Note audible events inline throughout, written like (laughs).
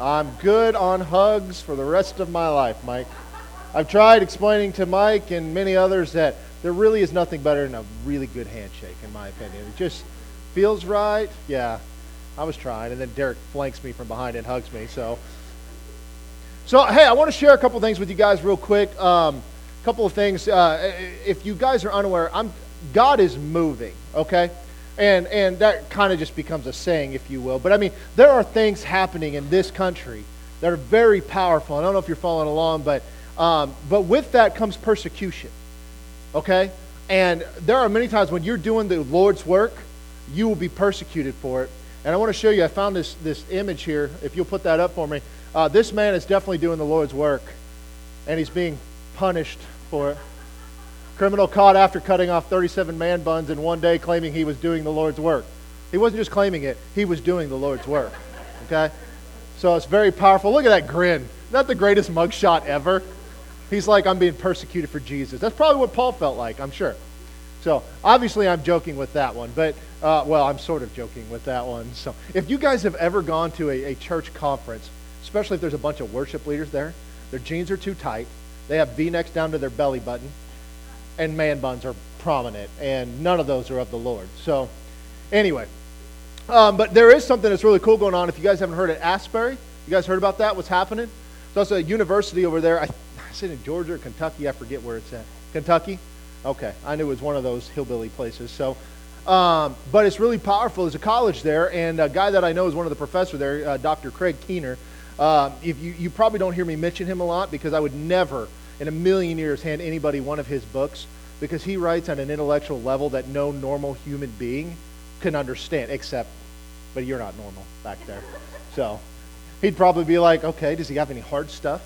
I'm good on hugs for the rest of my life, Mike. I've tried explaining to Mike and many others that there really is nothing better than a really good handshake, in my opinion. It just feels right. Yeah, I was trying, and then Derek flanks me from behind and hugs me. So, so hey, I want to share a couple things with you guys real quick. Um, a couple of things. Uh, if you guys are unaware, I'm God is moving. Okay. And, and that kind of just becomes a saying, if you will. But I mean, there are things happening in this country that are very powerful. I don't know if you're following along, but, um, but with that comes persecution. Okay? And there are many times when you're doing the Lord's work, you will be persecuted for it. And I want to show you, I found this, this image here. If you'll put that up for me. Uh, this man is definitely doing the Lord's work, and he's being punished for it. Criminal caught after cutting off 37 man buns in one day claiming he was doing the Lord's work. He wasn't just claiming it, he was doing the Lord's work. (laughs) Okay? So it's very powerful. Look at that grin. That the greatest mugshot ever? He's like, I'm being persecuted for Jesus. That's probably what Paul felt like, I'm sure. So obviously, I'm joking with that one, but uh, well, I'm sort of joking with that one. So if you guys have ever gone to a, a church conference, especially if there's a bunch of worship leaders there, their jeans are too tight, they have v necks down to their belly button, and man buns are prominent, and none of those are of the Lord. So, anyway, um, but there is something that's really cool going on. If you guys haven't heard at Asbury, you guys heard about that? What's happening? There's also a university over there. I, (laughs) I said in Georgia or Kentucky. I forget where it's at. Kentucky. Okay, I knew it was one of those hillbilly places. So, um, but it's really powerful. There's a college there, and a guy that I know is one of the professors there, uh, Dr. Craig Keener. Uh, if you, you probably don't hear me mention him a lot because I would never in a million years hand anybody one of his books because he writes on an intellectual level that no normal human being can understand, except, but you're not normal back there. So he'd probably be like, okay, does he have any hard stuff?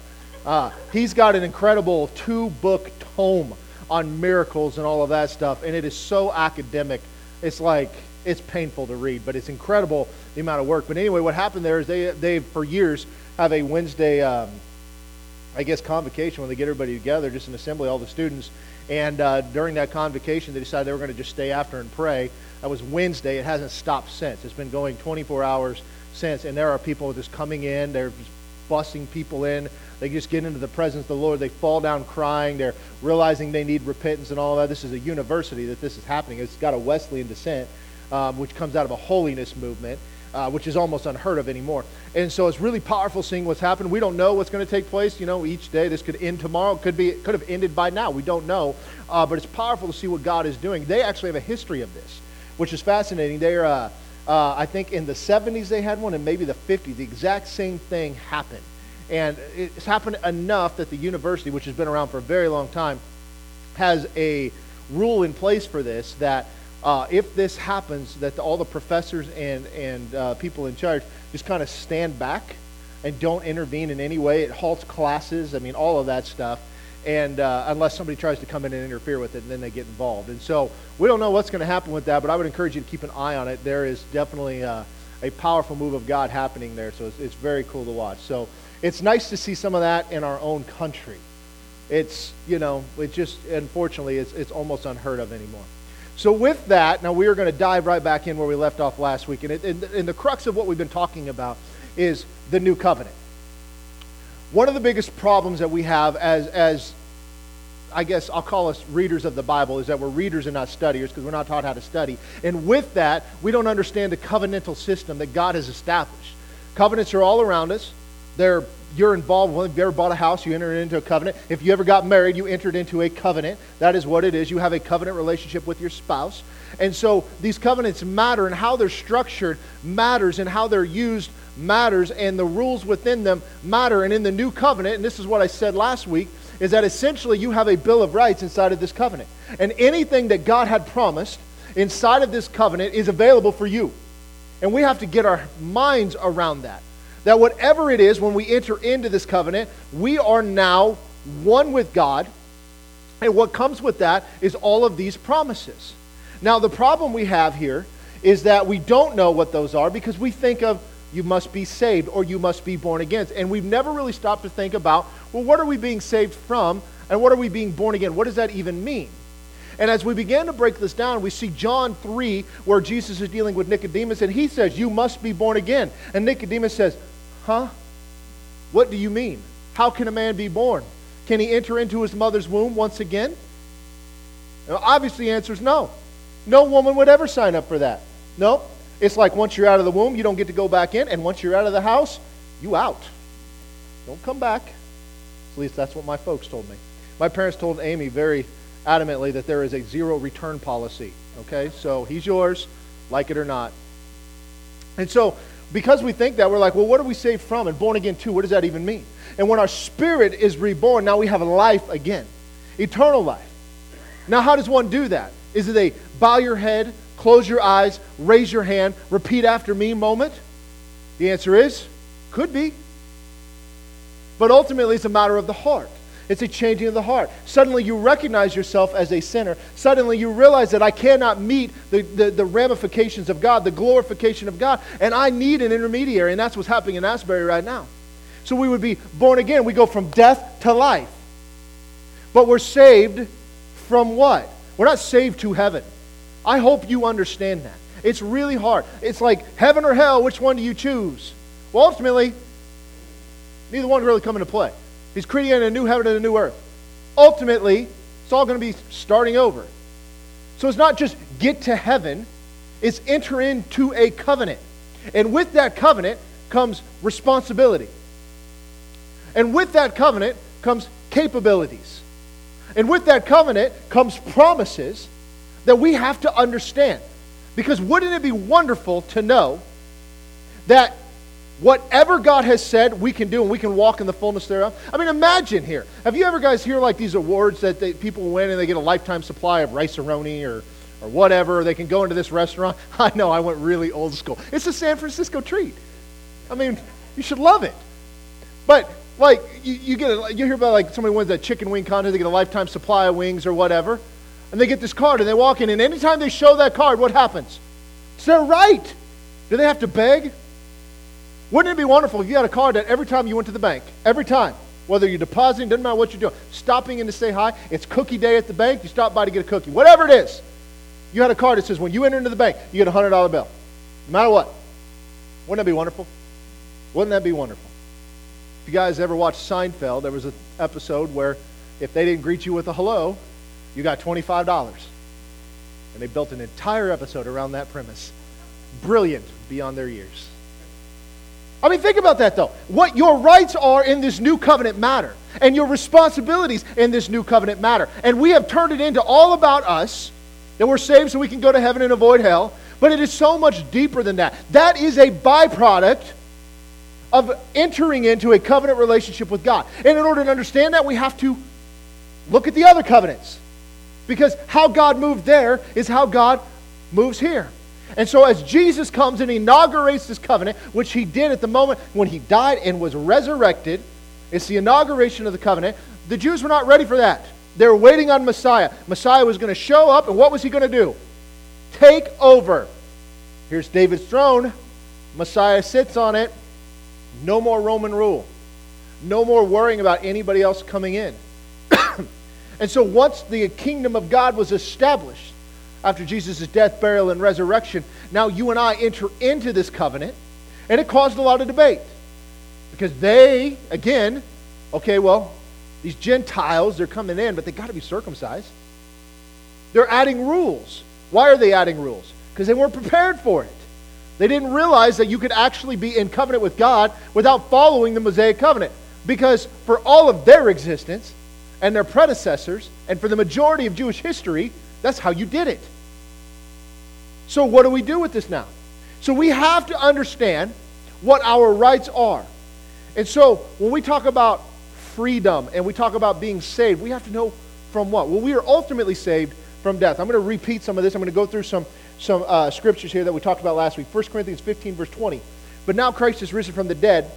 Uh, he's got an incredible two book tome on miracles and all of that stuff, and it is so academic. It's like, it's painful to read, but it's incredible the amount of work. But anyway, what happened there is they, they for years, have a Wednesday um, I guess, convocation when they get everybody together, just an assembly, all the students. And uh, during that convocation, they decided they were going to just stay after and pray. That was Wednesday. It hasn't stopped since. It's been going 24 hours since. And there are people just coming in. They're just busing people in. They just get into the presence of the Lord. They fall down crying. They're realizing they need repentance and all that. This is a university that this is happening. It's got a Wesleyan descent, um, which comes out of a holiness movement uh, which is almost unheard of anymore. And so it's really powerful seeing what's happened. We don't know what's going to take place. You know, each day this could end tomorrow. It could be it could have ended by now. We don't know, uh, but it's powerful to see what God is doing. They actually have a history of this, which is fascinating. They're uh, uh I think in the 70s they had one, and maybe the 50s. The exact same thing happened, and it's happened enough that the university, which has been around for a very long time, has a rule in place for this that uh, if this happens, that all the professors and, and uh, people in charge just kind of stand back and don't intervene in any way. It halts classes, I mean, all of that stuff. And uh, unless somebody tries to come in and interfere with it, and then they get involved. And so we don't know what's going to happen with that, but I would encourage you to keep an eye on it. There is definitely uh, a powerful move of God happening there, so it's, it's very cool to watch. So it's nice to see some of that in our own country. It's, you know, it just, unfortunately, it's, it's almost unheard of anymore. So, with that, now we are going to dive right back in where we left off last week. And, it, and, and the crux of what we've been talking about is the new covenant. One of the biggest problems that we have as, as I guess I'll call us readers of the Bible is that we're readers and not studiers because we're not taught how to study. And with that, we don't understand the covenantal system that God has established. Covenants are all around us. They're you're involved with. If you ever bought a house, you entered into a covenant. If you ever got married, you entered into a covenant. That is what it is. You have a covenant relationship with your spouse. And so these covenants matter, and how they're structured matters, and how they're used matters, and the rules within them matter. And in the new covenant, and this is what I said last week, is that essentially you have a Bill of Rights inside of this covenant. And anything that God had promised inside of this covenant is available for you. And we have to get our minds around that that whatever it is, when we enter into this covenant, we are now one with God. And what comes with that is all of these promises. Now, the problem we have here is that we don't know what those are because we think of you must be saved or you must be born again. And we've never really stopped to think about, well, what are we being saved from and what are we being born again? What does that even mean? And as we begin to break this down, we see John 3, where Jesus is dealing with Nicodemus, and he says, You must be born again. And Nicodemus says, Huh? What do you mean? How can a man be born? Can he enter into his mother's womb once again? Now, obviously, the answer is no. No woman would ever sign up for that. No. It's like once you're out of the womb, you don't get to go back in, and once you're out of the house, you out. Don't come back. At least that's what my folks told me. My parents told Amy very adamantly that there is a zero return policy. Okay? So he's yours, like it or not. And so, because we think that, we're like, well, what are we saved from? And born again, too, what does that even mean? And when our spirit is reborn, now we have life again, eternal life. Now, how does one do that? Is it a bow your head, close your eyes, raise your hand, repeat after me moment? The answer is could be. But ultimately, it's a matter of the heart. It's a changing of the heart. Suddenly, you recognize yourself as a sinner. Suddenly, you realize that I cannot meet the, the, the, ramifications of God, the glorification of God, and I need an intermediary. And that's what's happening in Asbury right now. So, we would be born again. We go from death to life. But we're saved from what? We're not saved to heaven. I hope you understand that. It's really hard. It's like heaven or hell, which one do you choose? Well, ultimately, neither one really come into play. He's creating a new heaven and a new earth. Ultimately, it's all going to be starting over. So it's not just get to heaven, it's enter into a covenant. And with that covenant comes responsibility. And with that covenant comes capabilities. And with that covenant comes promises that we have to understand. Because wouldn't it be wonderful to know that whatever God has said we can do and we can walk in the fullness thereof? I mean, imagine here. Have you ever guys hear like these awards that they, people win and they get a lifetime supply of rice-a-roni or, or whatever? They can go into this restaurant. (laughs) I know, I went really old school. It's a San Francisco treat. I mean, you should love it. But like you, you get a, you hear about like somebody wins a chicken wing contest, they get a lifetime supply of wings or whatever, and they get this card and they walk in, and anytime they show that card, what happens? It's their right. Do they have to beg? Wouldn't it be wonderful if you had a card that every time you went to the bank, every time, whether you're depositing, doesn't matter what you're doing, stopping in to say hi, it's cookie day at the bank, you stop by to get a cookie, whatever it is, you had a card that says when you enter into the bank, you get a $100 bill. No matter what. Wouldn't that be wonderful? Wouldn't that be wonderful? If you guys ever watched Seinfeld, there was an episode where if they didn't greet you with a hello, you got $25. And they built an entire episode around that premise. Brilliant beyond their years. I mean, think about that though. What your rights are in this new covenant matter, and your responsibilities in this new covenant matter. And we have turned it into all about us, that we're saved so we can go to heaven and avoid hell. But it is so much deeper than that. That is a byproduct of entering into a covenant relationship with God. And in order to understand that, we have to look at the other covenants. Because how God moved there is how God moves here. And so, as Jesus comes and inaugurates this covenant, which he did at the moment when he died and was resurrected, it's the inauguration of the covenant. The Jews were not ready for that. They were waiting on Messiah. Messiah was going to show up, and what was he going to do? Take over. Here's David's throne. Messiah sits on it. No more Roman rule. No more worrying about anybody else coming in. (coughs) and so once the kingdom of God was established, after Jesus' death, burial, and resurrection, now you and I enter into this covenant, and it caused a lot of debate. Because they, again, okay, well, these Gentiles, they're coming in, but they got to be circumcised. They're adding rules. Why are they adding rules? Because they weren't prepared for it. They didn't realize that you could actually be in covenant with God without following the Mosaic covenant. Because for all of their existence and their predecessors, and for the majority of Jewish history, that's how you did it. So, what do we do with this now? So, we have to understand what our rights are. And so, when we talk about freedom and we talk about being saved, we have to know from what? Well, we are ultimately saved from death. I'm going to repeat some of this. I'm going to go through some some uh, scriptures here that we talked about last week. 1 Corinthians 15, verse 20. But now Christ is risen from the dead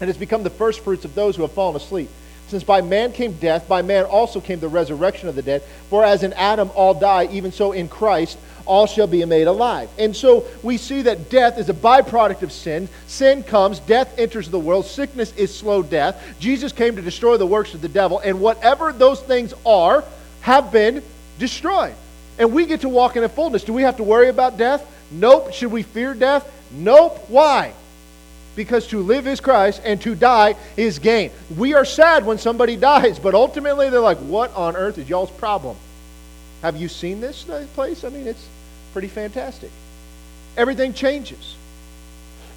and has become the firstfruits of those who have fallen asleep. Since by man came death, by man also came the resurrection of the dead. For as in Adam all die, even so in Christ all shall be made alive. And so we see that death is a byproduct of sin. Sin comes, death enters the world, sickness is slow death. Jesus came to destroy the works of the devil, and whatever those things are have been destroyed. And we get to walk in a fullness. Do we have to worry about death? Nope. Should we fear death? Nope. Why? because to live is Christ and to die is gain. We are sad when somebody (laughs) dies, but ultimately they're like, what on earth is y'all's problem? Have you seen this uh, place? I mean, it's pretty fantastic. Everything changes.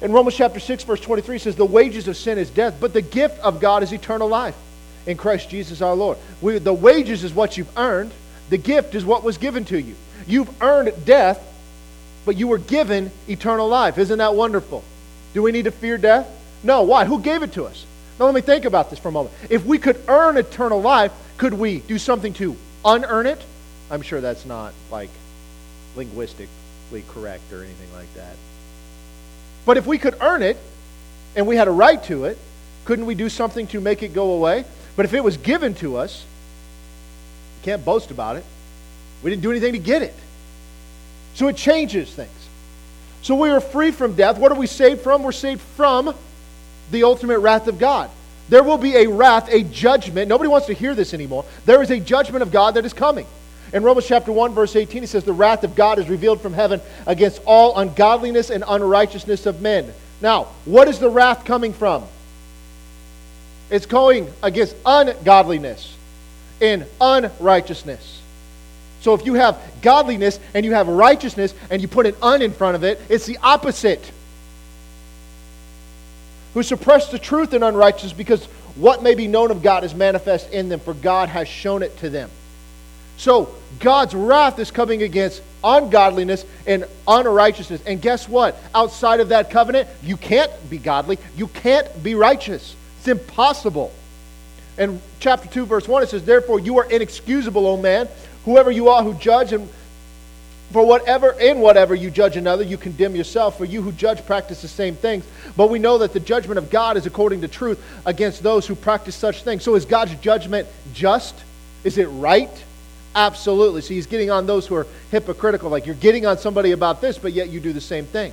In Romans chapter 6, verse 23 says, The wages of sin is death, but the gift of God is eternal life in Christ Jesus our Lord. We, the wages is what you've earned, the gift is what was given to you. You've earned death, but you were given eternal life. Isn't that wonderful? Do we need to fear death? No. Why? Who gave it to us? Now let me think about this for a moment. If we could earn eternal life, could we do something to unearn it? I'm sure that's not like linguistically correct or anything like that. But if we could earn it and we had a right to it, couldn't we do something to make it go away? But if it was given to us, we can't boast about it. We didn't do anything to get it. So it changes things. So we are free from death. What are we saved from? We're saved from the ultimate wrath of God. There will be a wrath, a judgment. Nobody wants to hear this anymore. There is a judgment of God that is coming. In Romans chapter 1, verse 18, he says, The wrath of God is revealed from heaven against all ungodliness and unrighteousness of men. Now, what is the wrath coming from? It's going against ungodliness and unrighteousness. So if you have godliness and you have righteousness and you put an un in front of it, it's the opposite. Who suppress the truth in unrighteousness because what may be known of God is manifest in them, for God has shown it to them. So God's wrath is coming against ungodliness and unrighteousness. And guess what? Outside of that covenant, you can't be godly. You can't be righteous. It's impossible. In chapter 2, verse 1, it says, Therefore you are inexcusable, O man, whoever you are who judge, and for whatever in whatever you judge another, you condemn yourself. For you who judge practice the same things. But we know that the judgment of God is according to truth against those who practice such things. So is God's judgment just? Is it right? Absolutely. So he's getting on those who are hypocritical. Like you're getting on somebody about this, but yet you do the same thing.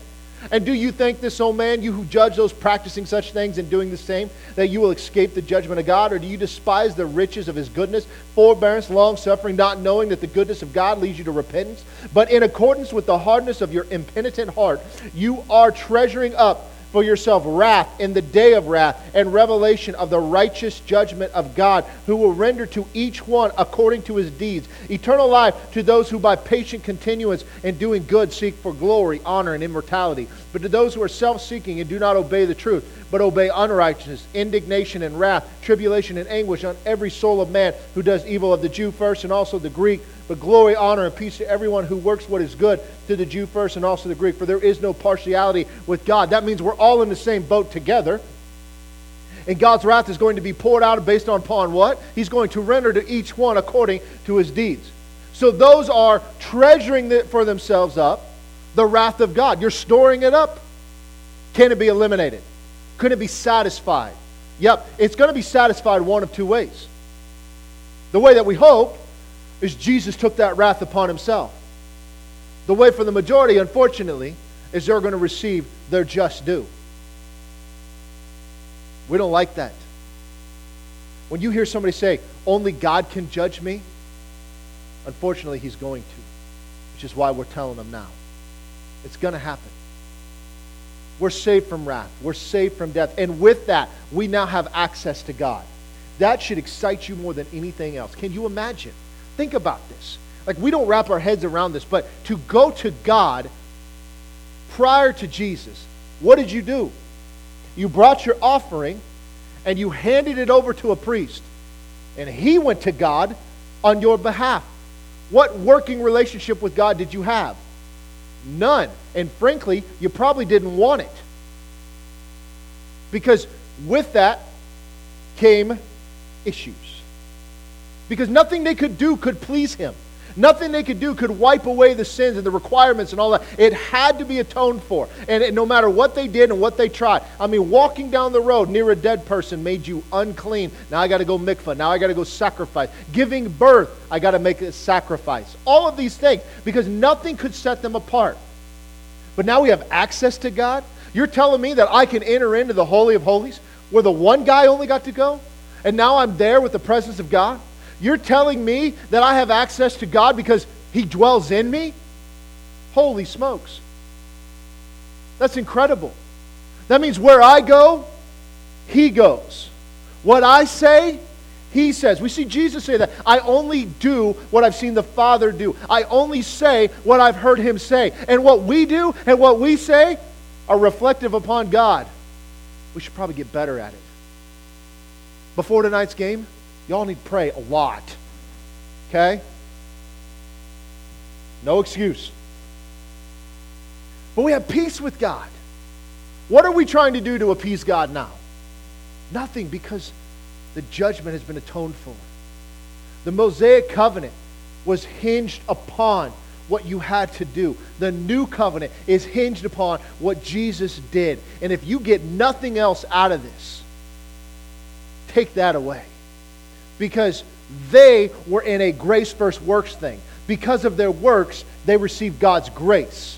And do you think this, old man, you who judge those practicing such things and doing the same, that you will escape the judgment of God? Or do you despise the riches of his goodness, forbearance, long suffering, not knowing that the goodness of God leads you to repentance? But in accordance with the hardness of your impenitent heart, you are treasuring up for yourself wrath in the day of wrath and revelation of the righteous judgment of God, who will render to each one according to his deeds. Eternal life to those who by patient continuance in doing good seek for glory, honor, and immortality. But to those who are self seeking and do not obey the truth, but obey unrighteousness, indignation and wrath, tribulation and anguish on every soul of man who does evil of the Jew first and also the Greek but glory, honor, and peace to everyone who works what is good, to the Jew first and also the Greek. For there is no partiality with God. That means we're all in the same boat together. And God's wrath is going to be poured out based upon what? He's going to render to each one according to his deeds. So those are treasuring for themselves up the wrath of God. You're storing it up. Can it be eliminated? Could it be satisfied? Yep, it's going to be satisfied one of two ways. The way that we hope is Jesus took that wrath upon himself. The way for the majority, unfortunately, is they're going to receive their just due. We don't like that. When you hear somebody say, only God can judge me, unfortunately, he's going to, which is why we're telling them now. It's going to happen. We're saved from wrath. We're saved from death. And with that, we now have access to God. That should excite you more than anything else. Can you imagine? Think about this. Like, we don't wrap our heads around this, but to go to God prior to Jesus, what did you do? You brought your offering and you handed it over to a priest, and he went to God on your behalf. What working relationship with God did you have? None. And frankly, you probably didn't want it. Because with that came issues because nothing they could do could please him. Nothing they could do could wipe away the sins and the requirements and all that. It had to be atoned for. And it, no matter what they did and what they tried. I mean, walking down the road near a dead person made you unclean. Now I got to go mikvah. Now I got to go sacrifice. Giving birth, I got to make a sacrifice. All of these things because nothing could set them apart. But now we have access to God. You're telling me that I can enter into the Holy of Holies where the one guy only got to go? And now I'm there with the presence of God? You're telling me that I have access to God because He dwells in me? Holy smokes. That's incredible. That means where I go, he goes. What I say, he says. We see Jesus say that. I only do what I've seen the Father do. I only say what I've heard him say. And what we do and what we say are reflective upon God. We should probably get better at it. Before tonight's game, y'all need to pray a lot. Okay? No excuse. But we have peace with God. What are we trying to do to appease God now? Nothing because the judgment has been atoned for. The Mosaic covenant was hinged upon what you had to do. The new covenant is hinged upon what Jesus did. And if you get nothing else out of this, take that away. Because they were in a grace first works thing. Because of their works, they received God's grace.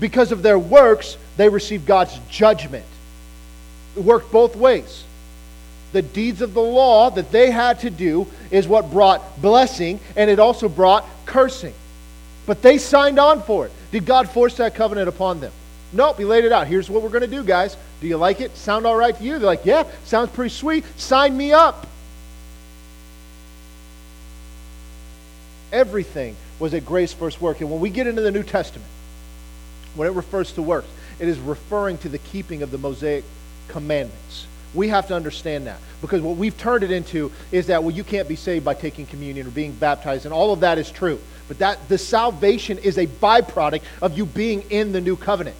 Because of their works, they received God's judgment. It worked both ways. The deeds of the law that they had to do is what brought blessing, and it also brought cursing. But they signed on for it. Did God force that covenant upon them? Nope, he laid it out. Here's what we're going to do, guys. Do you like it? Sound all right to you? They're like, yeah, sounds pretty sweet. Sign me up. Everything was a grace first work. And when we get into the New Testament, when it refers to works, it is referring to the keeping of the Mosaic commandments. We have to understand that because what we've turned it into is that well you can't be saved by taking communion or being baptized and all of that is true. But that the salvation is a byproduct of you being in the new covenant.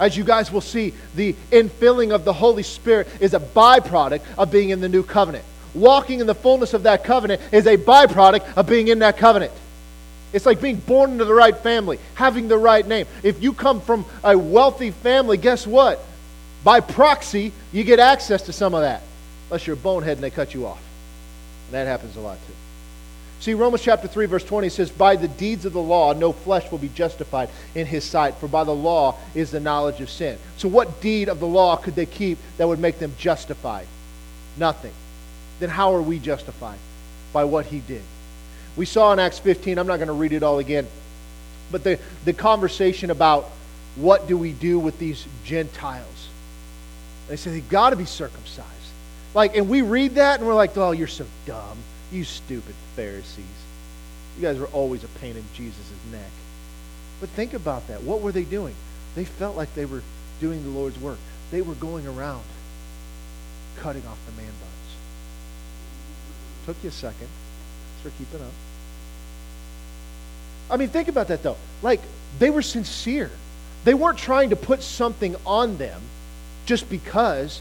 As you guys will see, the infilling of the Holy Spirit is a byproduct of being in the new covenant. Walking in the fullness of that covenant is a byproduct of being in that covenant. It's like being born into the right family, having the right name. If you come from a wealthy family, guess what? By proxy, you get access to some of that. Unless you're a bonehead and they cut you off. And that happens a lot too. See, Romans chapter 3, verse 20 says, By the deeds of the law, no flesh will be justified in his sight, for by the law is the knowledge of sin. So, what deed of the law could they keep that would make them justified? Nothing. Then, how are we justified? By what he did. We saw in Acts 15, I'm not going to read it all again, but the, the conversation about what do we do with these Gentiles. They say they've got to be circumcised. Like, and we read that and we're like, oh, you're so dumb. You stupid Pharisees. You guys were always a pain in Jesus' neck. But think about that. What were they doing? They felt like they were doing the Lord's work. They were going around cutting off the man. Took you a second Thanks for keeping up. I mean, think about that though. Like, they were sincere. They weren't trying to put something on them just because.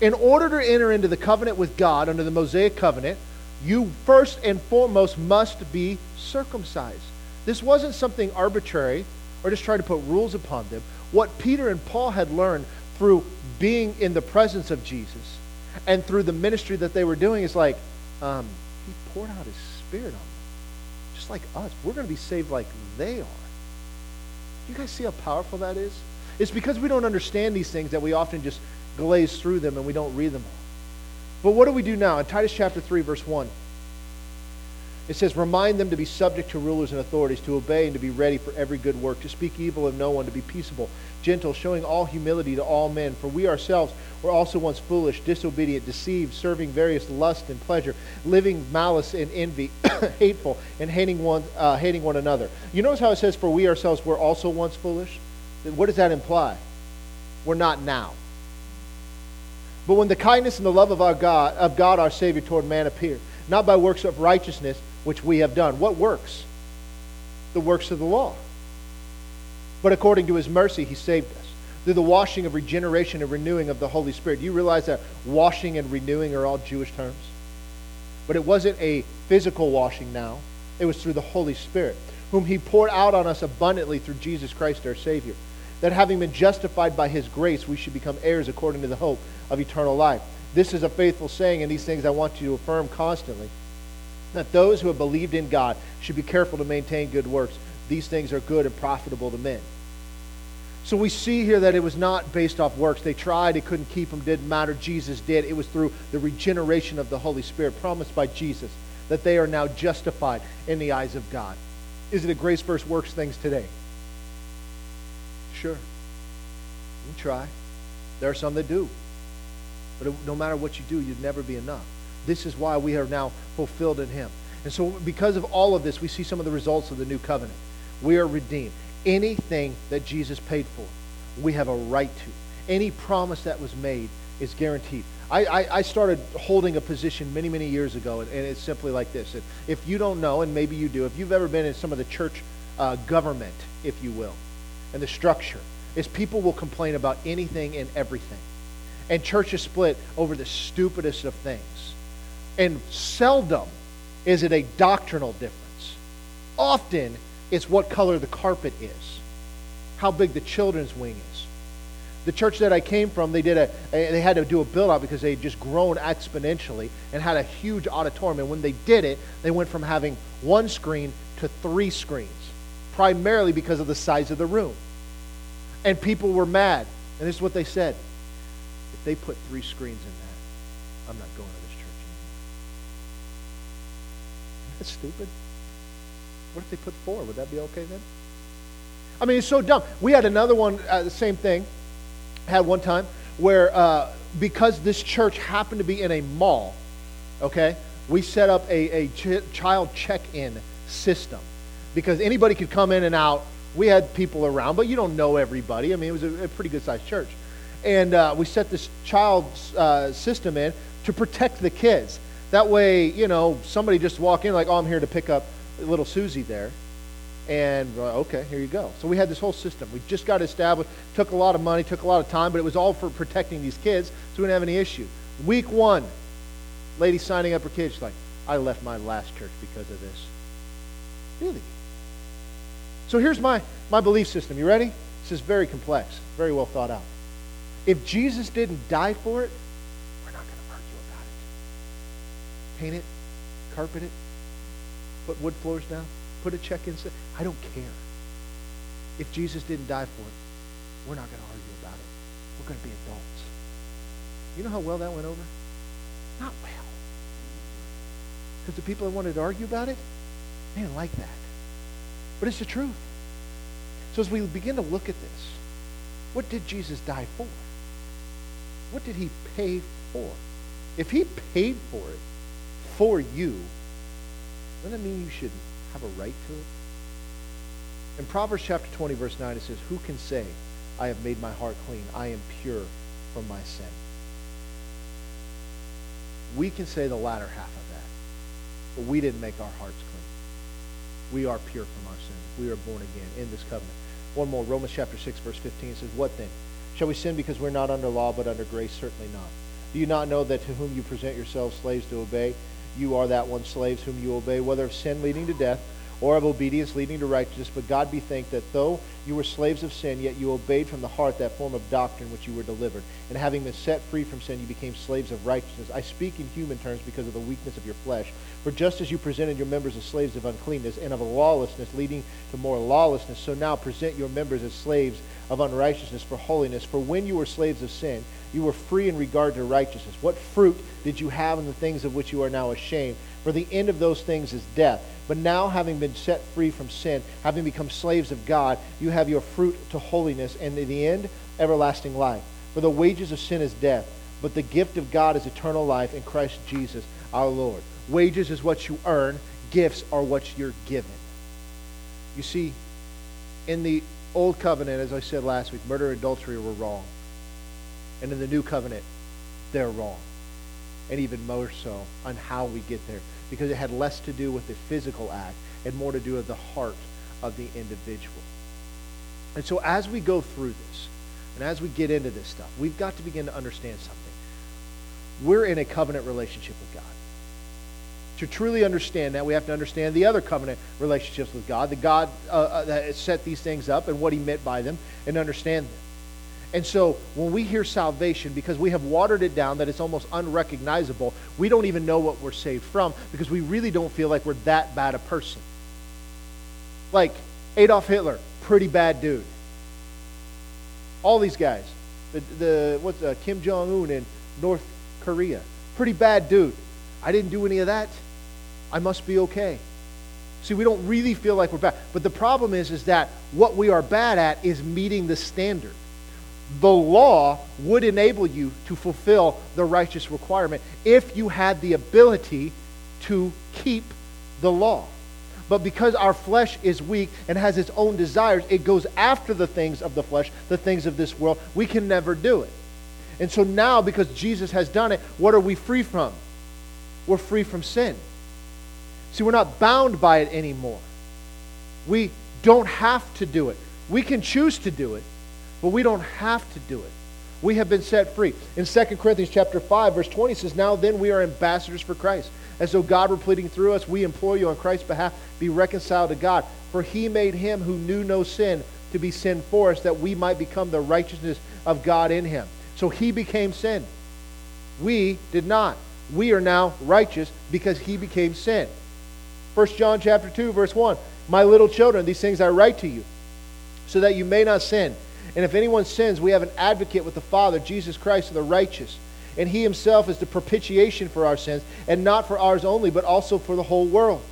In order to enter into the covenant with God under the Mosaic covenant, you first and foremost must be circumcised. This wasn't something arbitrary or just trying to put rules upon them. What Peter and Paul had learned through being in the presence of Jesus and through the ministry that they were doing is like, um, he poured out his spirit on them. Just like us. We're going to be saved like they are. You guys see how powerful that is? It's because we don't understand these things that we often just glaze through them and we don't read them all. But what do we do now? In Titus chapter 3, verse 1, it says, Remind them to be subject to rulers and authorities, to obey and to be ready for every good work, to speak evil of no one, to be peaceable, gentle, showing all humility to all men. For we ourselves were also once foolish, disobedient, deceived, serving various lust and pleasure, living malice and envy, (coughs) hateful, and hating one, uh, hating one another. You notice how it says, For we ourselves were also once foolish? What does that imply? We're not now. But when the kindness and the love of our God, of God our Savior toward man appeared, not by works of righteousness which we have done. What works? The works of the law. But according to his mercy, he saved us through the washing of regeneration and renewing of the Holy Spirit. Do you realize that washing and renewing are all Jewish terms? But it wasn't a physical washing now, it was through the Holy Spirit, whom he poured out on us abundantly through Jesus Christ our Savior that having been justified by his grace, we should become heirs according to the hope of eternal life. This is a faithful saying, and these things I want you to affirm constantly. That those who have believed in God should be careful to maintain good works. These things are good and profitable to men. So we see here that it was not based off works. They tried, it couldn't keep them, didn't matter. Jesus did. It was through the regeneration of the Holy Spirit promised by Jesus that they are now justified in the eyes of God. Is it a grace first works things today? Sure. You try. There are some that do. But no matter what you do, you'd never be enough. This is why we are now fulfilled in Him. And so, because of all of this, we see some of the results of the new covenant. We are redeemed. Anything that Jesus paid for, we have a right to. Any promise that was made is guaranteed. I, I, I started holding a position many, many years ago, and, and it's simply like this. If you don't know, and maybe you do, if you've ever been in some of the church uh, government, if you will, and the structure, is people will complain about anything and everything. And churches split over the stupidest of things. And seldom is it a doctrinal difference. Often it's what color the carpet is, how big the children's wing is. The church that I came from, they did a, they had to do a build out because they had just grown exponentially and had a huge auditorium. And when they did it, they went from having one screen to three screens, primarily because of the size of the room. And people were mad. And this is what they said if they put three screens in That's stupid. What if they put four? Would that be okay then? I mean, it's so dumb. We had another one, uh, the same thing, had one time where uh, because this church happened to be in a mall, okay, we set up a, a ch- child check in system because anybody could come in and out we had people around, but you don't know everybody. I mean, it was a, a pretty good sized church. And uh, we set this child uh, system in to protect the kids. That way, you know, somebody just walk in like, oh, I'm here to pick up little Susie there. And uh, okay, here you go. So we had this whole system. We just got established. Took a lot of money, took a lot of time, but it was all for protecting these kids, so we didn't have any issue. Week one, lady signing up her kids, she's like, I left my last church because of this. Really? So here's my, my belief system. You ready? This is very complex, very well thought out. If Jesus didn't die for it, Paint it, carpet it, put wood floors down, put a check in. I don't care. If Jesus didn't die for it, we're not going to argue about it. We're going to be adults. You know how well that went over? Not well. Because the people that wanted to argue about it, they didn't like that. But it's the truth. So as we begin to look at this, what did Jesus die for? What did he pay for? If he paid for it for you, doesn't that mean you should have a right to it? In Proverbs chapter 20, verse 9, it says, Who can say, I have made my heart clean, I am pure from my sin? We can say the latter half of that, but we didn't make our hearts clean we are pure from our sin. We are born again in this covenant. One more, Romans chapter 6, verse 15 says, What then? Shall we sin because we're not under law, but under grace? Certainly not. Do you not know that to whom you present yourselves slaves to obey, you are that one slaves whom you obey, whether of sin leading to death or of obedience leading to righteousness. But God be thanked that though you were slaves of sin, yet you obeyed from the heart that form of doctrine which you were delivered. And having been set free from sin, you became slaves of righteousness. I speak in human terms because of the weakness of your flesh. For just as you presented your members as slaves of uncleanness and of lawlessness leading to more lawlessness, so now present your members as slaves of unrighteousness for holiness. For when you were slaves of sin, you were free in regard to righteousness. What fruit did you have in the things of which you are now ashamed? For the end of those things is death. But now, having been set free from sin, having become slaves of God, you have your fruit to holiness, and in the end, everlasting life. For the wages of sin is death, but the gift of God is eternal life in Christ Jesus our Lord. Wages is what you earn, gifts are what you're given. You see, in the old covenant, as I said last week, murder and adultery were wrong. And in the new covenant, they're wrong. And even more so on how we get there because it had less to do with the physical act and more to do with the heart of the individual. And so as we go through this, and as we get into this stuff, we've got to begin to understand something. We're in a covenant relationship with God. To truly understand that, we have to understand the other covenant relationships with God, the God uh, uh, that set these things up and what he meant by them, and understand them. And so when we hear salvation, because we have watered it down that it's almost unrecognizable, we don't even know what we're saved from because we really don't feel like we're that bad a person. Like Adolf Hitler, pretty bad dude. All these guys, the, the what's uh, Kim Jong Un in North Korea, pretty bad dude. I didn't do any of that. I must be okay. See, we don't really feel like we're bad. But the problem is, is that what we are bad at is meeting the standard the law would enable you to fulfill the righteous requirement if you had the ability to keep the law. But because our flesh is weak and has its own desires, it goes after the things of the flesh, the things of this world. We can never do it. And so now, because Jesus has done it, what are we free from? We're free from sin. See, we're not bound by it anymore. We don't have to do it. We can choose to do it, but we don't have to do it. We have been set free. In 2 Corinthians chapter 5, verse 20 says, Now then we are ambassadors for Christ. As though God were pleading through us, we implore you on Christ's behalf, be reconciled to God. For he made him who knew no sin to be sin for us, that we might become the righteousness of God in him. So he became sin. We did not. We are now righteous because he became sin. 1 John chapter 2, verse 1. My little children, these things I write to you, so that you may not sin. And if anyone sins, we have an advocate with the Father, Jesus Christ, the righteous. And he himself is the propitiation for our sins, and not for ours only, but also for the whole world.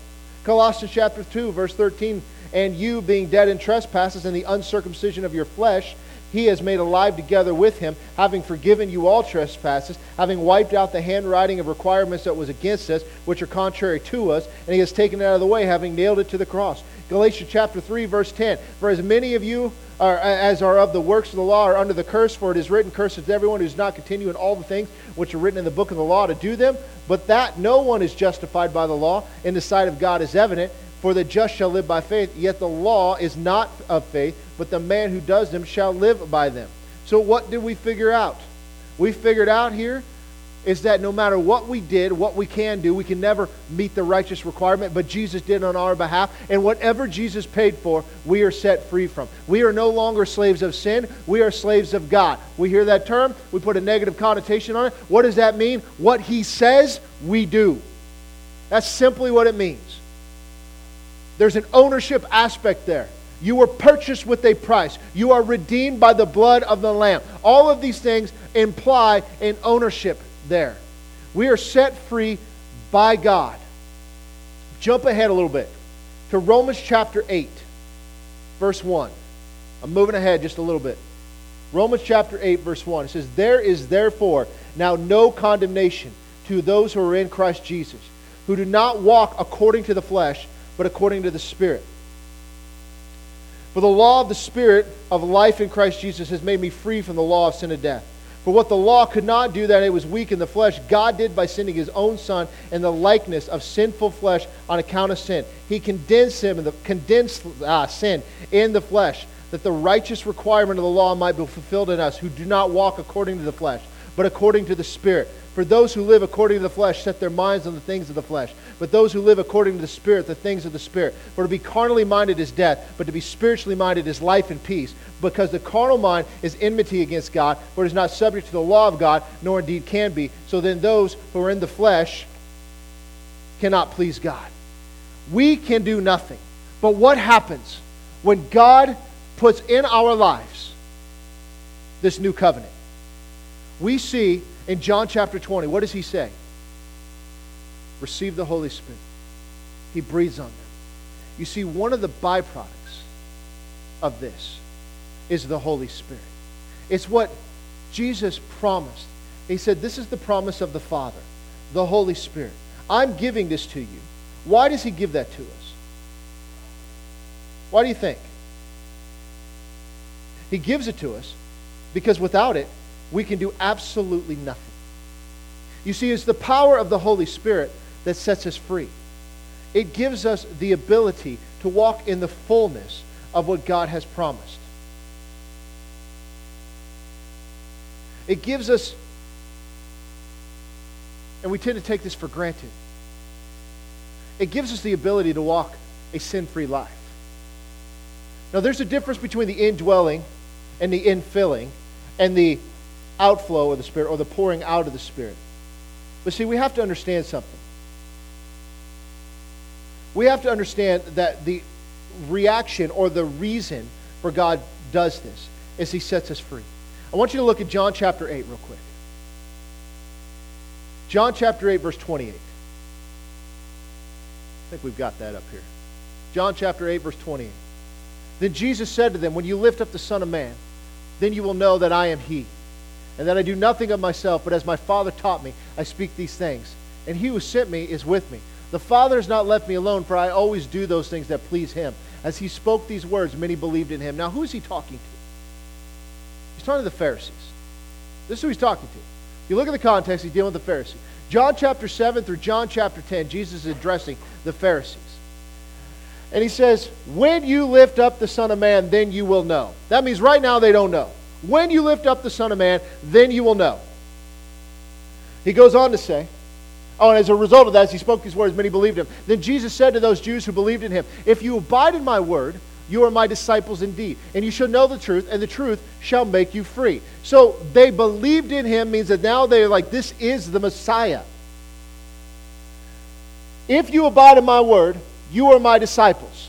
Colossians chapter 2, verse 13. And you, being dead in trespasses and the uncircumcision of your flesh, he has made alive together with him, having forgiven you all trespasses, having wiped out the handwriting of requirements that was against us, which are contrary to us, and he has taken it out of the way, having nailed it to the cross. Galatians chapter 3, verse 10. For as many of you are, as are of the works of the law are under the curse, for it is written, Cursed is everyone who does not continue in all the things which are written in the book of the law to do them. But that no one is justified by the law in the sight of God is evident, for the just shall live by faith. Yet the law is not of faith, but the man who does them shall live by them. So what did we figure out? We figured out here is that no matter what we did, what we can do, we can never meet the righteous requirement, but Jesus did on our behalf. And whatever Jesus paid for, we are set free from. We are no longer slaves of sin, we are slaves of God. We hear that term, we put a negative connotation on it. What does that mean? What He says, we do. That's simply what it means. There's an ownership aspect there. You were purchased with a price. You are redeemed by the blood of the Lamb. All of these things imply an ownership there. We are set free by God. Jump ahead a little bit to Romans chapter 8, verse 1. I'm moving ahead just a little bit. Romans chapter 8, verse 1. It says, There is therefore now no condemnation to those who are in Christ Jesus, who do not walk according to the flesh, but according to the Spirit. For the law of the Spirit of life in Christ Jesus has made me free from the law of sin and death. For what the law could not do, that it was weak in the flesh, God did by sending his own Son in the likeness of sinful flesh on account of sin. He condensed him in the condensed uh, sin in the flesh, that the righteous requirement of the law might be fulfilled in us, who do not walk according to the flesh, but according to the Spirit. For those who live according to the flesh set their minds on the things of the flesh, but those who live according to the Spirit, the things of the Spirit. For to be carnally minded is death, but to be spiritually minded is life and peace. Because the carnal mind is enmity against God, for it is not subject to the law of God, nor indeed can be. So then those who are in the flesh cannot please God. We can do nothing. But what happens when God puts in our lives this new covenant? We see in John chapter 20, what does he say? Receive the Holy Spirit. He breathes on them. You see, one of the byproducts of this is the Holy Spirit. It's what Jesus promised. He said, This is the promise of the Father, the Holy Spirit. I'm giving this to you. Why does he give that to us? Why do you think? He gives it to us because without it, we can do absolutely nothing. You see, it's the power of the Holy Spirit that sets us free. It gives us the ability to walk in the fullness of what God has promised. It gives us, and we tend to take this for granted, it gives us the ability to walk a sin free life. Now, there's a difference between the indwelling and the infilling and the outflow of the Spirit or the pouring out of the Spirit. But see, we have to understand something. We have to understand that the reaction or the reason for God does this is He sets us free. I want you to look at John chapter 8 real quick. John chapter 8, verse 28. I think we've got that up here. John chapter 8, verse 28. Then Jesus said to them, When you lift up the Son of Man, then you will know that I am He, and that I do nothing of myself, but as my Father taught me, I speak these things. And He who sent me is with me. The Father has not left me alone, for I always do those things that please Him. As He spoke these words, many believed in Him. Now, who is He talking to? He's talking to the Pharisees. This is who He's talking to. If you look at the context, He's dealing with the Pharisees. John chapter 7 through John chapter 10, Jesus is addressing the Pharisees. And he says, When you lift up the Son of Man, then you will know. That means right now they don't know. When you lift up the Son of Man, then you will know. He goes on to say, Oh, and as a result of that, as he spoke these words, many believed him. Then Jesus said to those Jews who believed in him, If you abide in my word, you are my disciples indeed. And you shall know the truth, and the truth shall make you free. So they believed in him means that now they're like, This is the Messiah. If you abide in my word, you are my disciples.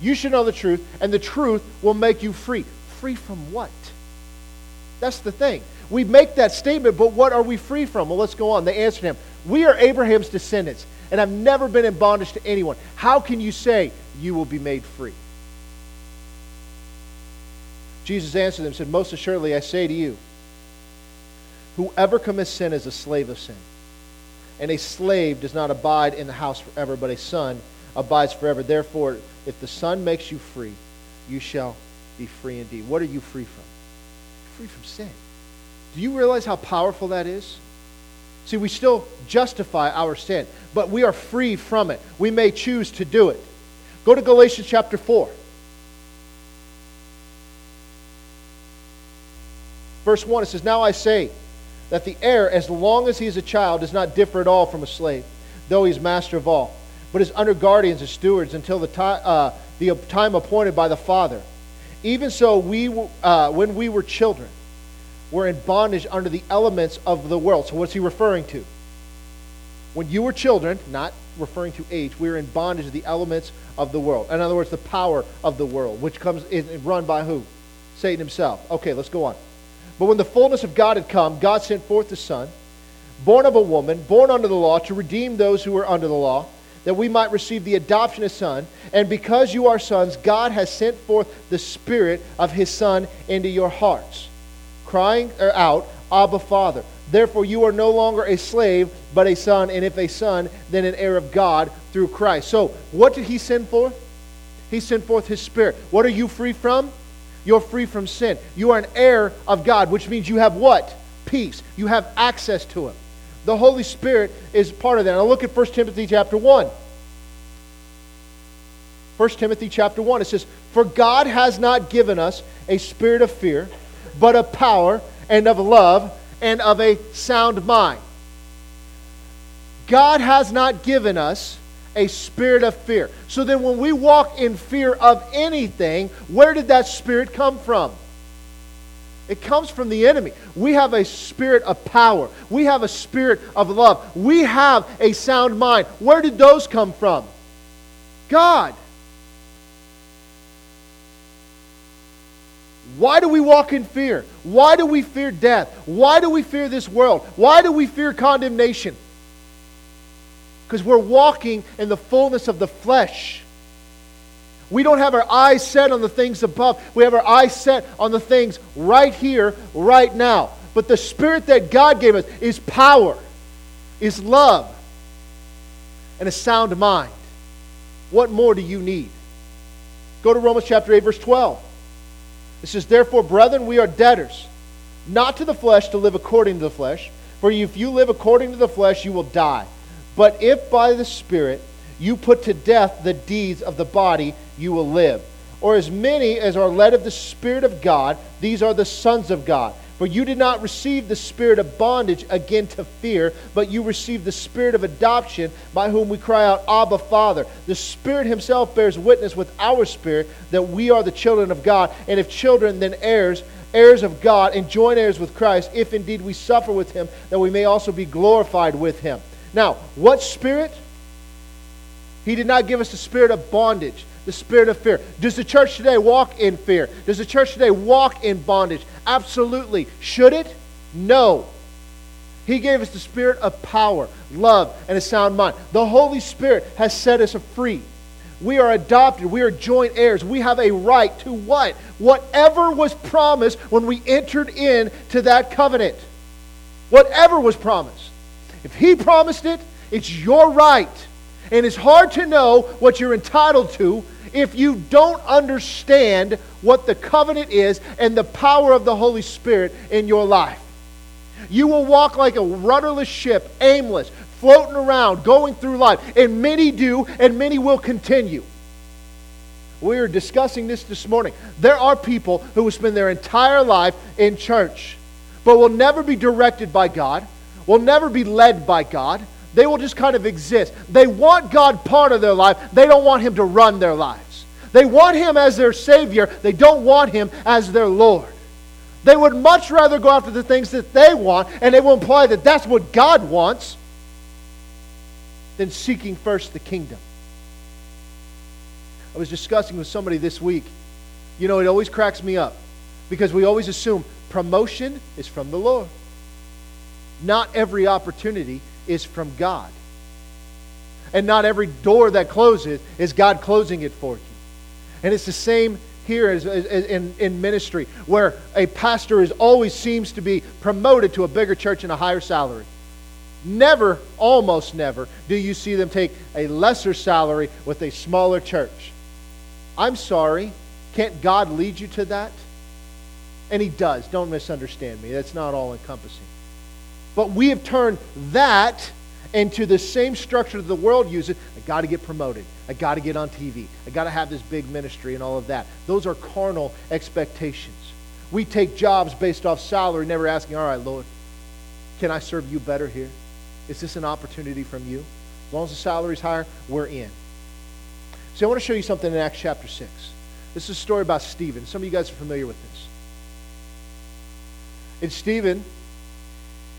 You should know the truth, and the truth will make you free. Free from what? That's the thing. We make that statement, but what are we free from? Well, let's go on. They answered him, We are Abraham's descendants, and I've never been in bondage to anyone. How can you say you will be made free? Jesus answered them and said, Most assuredly, I say to you, whoever commits sin is a slave of sin. And a slave does not abide in the house forever, but a son abides forever. Therefore, if the Son makes you free, you shall be free indeed. What are you free from? Free from sin. Do you realize how powerful that is? See, we still justify our sin, but we are free from it. We may choose to do it. Go to Galatians chapter 4. Verse 1, it says, Now I say that the heir, as long as he is a child, does not differ at all from a slave, though he is master of all, but is under guardians and stewards until the, time, uh, the time appointed by the Father. Even so, we, uh, when we were children, were in bondage under the elements of the world. So, what's he referring to? When you were children, not referring to age, we were in bondage to the elements of the world. In other words, the power of the world, which comes is run by who? Satan himself. Okay, let's go on. But when the fullness of God had come, God sent forth the Son, born of a woman, born under the law, to redeem those who were under the law, that we might receive the adoption of son. And because you are sons, God has sent forth the Spirit of His Son into your hearts, crying er, out, Abba, Father. Therefore, you are no longer a slave, but a son, and if a son, then an heir of God through Christ. So, what did He send forth? He sent forth His Spirit. What are you free from? You're free from sin. You are an heir of God, which means you have what? Peace. You have access to Him. The Holy Spirit is part of that. Now look at 1 Timothy chapter 1. 1 Timothy chapter 1. It says, For God has not given us a spirit of fear, but of power and of love and of a sound mind. God has not given us a spirit of fear. So then, when we walk in fear of anything, where did that spirit come from? It comes from the enemy. We have a spirit of power. We have a spirit of love. We have a sound mind. Where did those come from? God. Why do we walk in fear? Why do we fear death? Why do we fear this world? Why do we fear condemnation? because we're walking in the fullness of the flesh. We don't have our eyes set on the things above. We have our eyes set on the things right here, right now. But the Spirit that God gave us is power, is love, and a sound mind. What more do you need? Go to Romans chapter 8, verse 12. It says, Therefore, brethren, we are debtors, not to the flesh to live according to the flesh. For if you live according to the flesh, you will die. But if by the Spirit you put to death the deeds of the body, you will live. Or as many as are led of the Spirit of God, these are the sons of God. For you did not receive the spirit of bondage again to fear, but you received the spirit of adoption by whom we cry out, Abba, Father. The Spirit Himself bears witness with our spirit that we are the children of God. And if children, then heirs, heirs of God, and joint heirs with Christ, if indeed we suffer with Him, that we may also be glorified with Him. Now, what spirit? He did not give us the spirit of bondage, the spirit of fear. Does the church today walk in fear? Does the church today walk in bondage? Absolutely. Should it? No. He gave us the spirit of power, love, and a sound mind. The Holy Spirit has set us free. We are adopted. We are joint heirs. We have a right to what? Whatever was promised when we entered into that covenant. Whatever was promised. If He promised it, it's your right. And it's hard to know what you're entitled to if you don't understand what the covenant is and the power of the Holy Spirit in your life. You will walk like a rudderless ship, aimless, floating around, going through life. And many do, and many will continue. We are discussing this this morning. There are people who will spend their entire life in church, but will never be directed by God, will never be led by God. They will just kind of exist. They want God part of their life, they don't want Him to run their lives. They want Him as their Savior, they don't want Him as their Lord. They would much rather go after the things that they want, and they will imply that that's what God wants, than seeking first the kingdom. I was discussing with somebody this week. You know, it always cracks me up because we always assume promotion is from the Lord. Not every opportunity is from God. And not every door that closes is God closing it for you. And it's the same here as, as, as in, in ministry, where a pastor is always seems to be promoted to a bigger church and a higher salary. Never, almost never, do you see them take a lesser salary with a smaller church. I'm sorry. Can't God lead you to that? And He does. Don't misunderstand me. That's not all encompassing. But we have turned that into the same structure that the world uses. I got to get promoted. I got to get on TV. I got to have this big ministry and all of that. Those are carnal expectations. We take jobs based off salary, never asking, all right, Lord, can I serve you better here? Is this an opportunity from you? As long as the salary's higher, we're in. So I want to show you something in Acts chapter 6. This is a story about Stephen. Some of you guys are familiar with this. And Stephen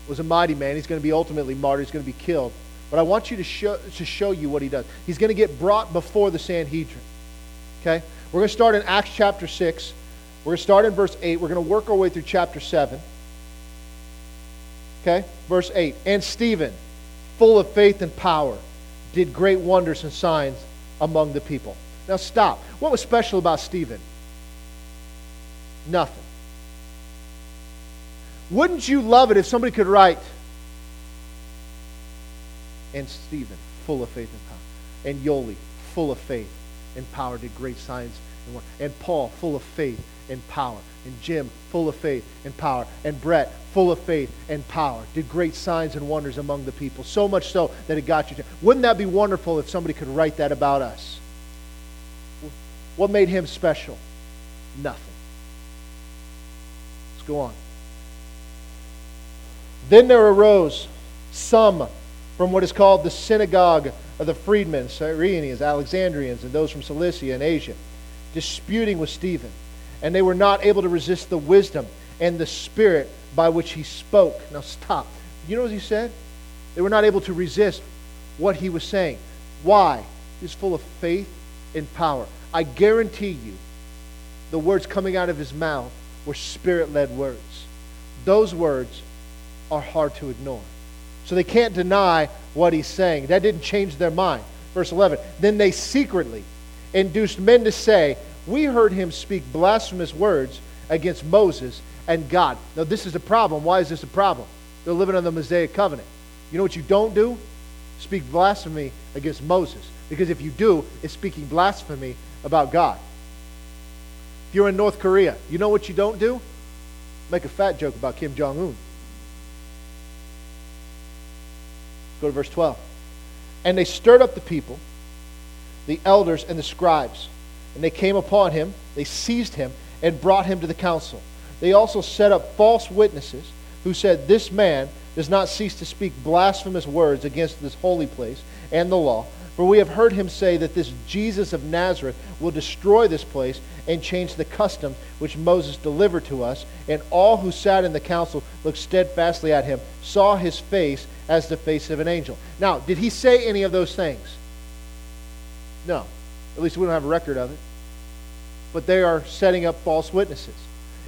was a mighty man. He's going to be ultimately martyred. He's going to be killed. But I want you to show, to show you what he does. He's going to get brought before the Sanhedrin. Okay? We're going to start in Acts chapter 6. We're going to start in verse 8. We're going to work our way through chapter 7. Okay? Verse 8. And Stephen, full of faith and power, did great wonders and signs among the people. Now stop. What was special about Stephen? Nothing. Wouldn't you love it if somebody could write, and Stephen, full of faith and power, and Yoli, full of faith and power, did great signs and wonders, and Paul, full of faith and power, and Jim, full of faith and power, and Brett, full of faith and power, did great signs and wonders among the people, so much so that it got you to. Wouldn't that be wonderful if somebody could write that about us? What made him special? Nothing. Let's go on. Then there arose some from what is called the synagogue of the freedmen, Cyrenians, Alexandrians, and those from Cilicia and Asia, disputing with Stephen. And they were not able to resist the wisdom and the spirit by which he spoke. Now stop. You know what he said? They were not able to resist what he was saying. Why? He's full of faith and power. I guarantee you, the words coming out of his mouth were spirit led words. Those words are hard to ignore. So they can't deny what he's saying. That didn't change their mind. Verse 11 Then they secretly induced men to say, We heard him speak blasphemous words against Moses and God. Now, this is a problem. Why is this a problem? They're living on the Mosaic covenant. You know what you don't do? Speak blasphemy against Moses. Because if you do, it's speaking blasphemy about God. If you're in North Korea, you know what you don't do? Make a fat joke about Kim Jong un. Go to verse 12. And they stirred up the people, the elders, and the scribes. And they came upon him, they seized him, and brought him to the council. They also set up false witnesses who said, This man does not cease to speak blasphemous words against this holy place and the law. For we have heard him say that this Jesus of Nazareth will destroy this place and change the customs which Moses delivered to us. And all who sat in the council looked steadfastly at him, saw his face as the face of an angel. Now, did he say any of those things? No. At least we don't have a record of it. But they are setting up false witnesses.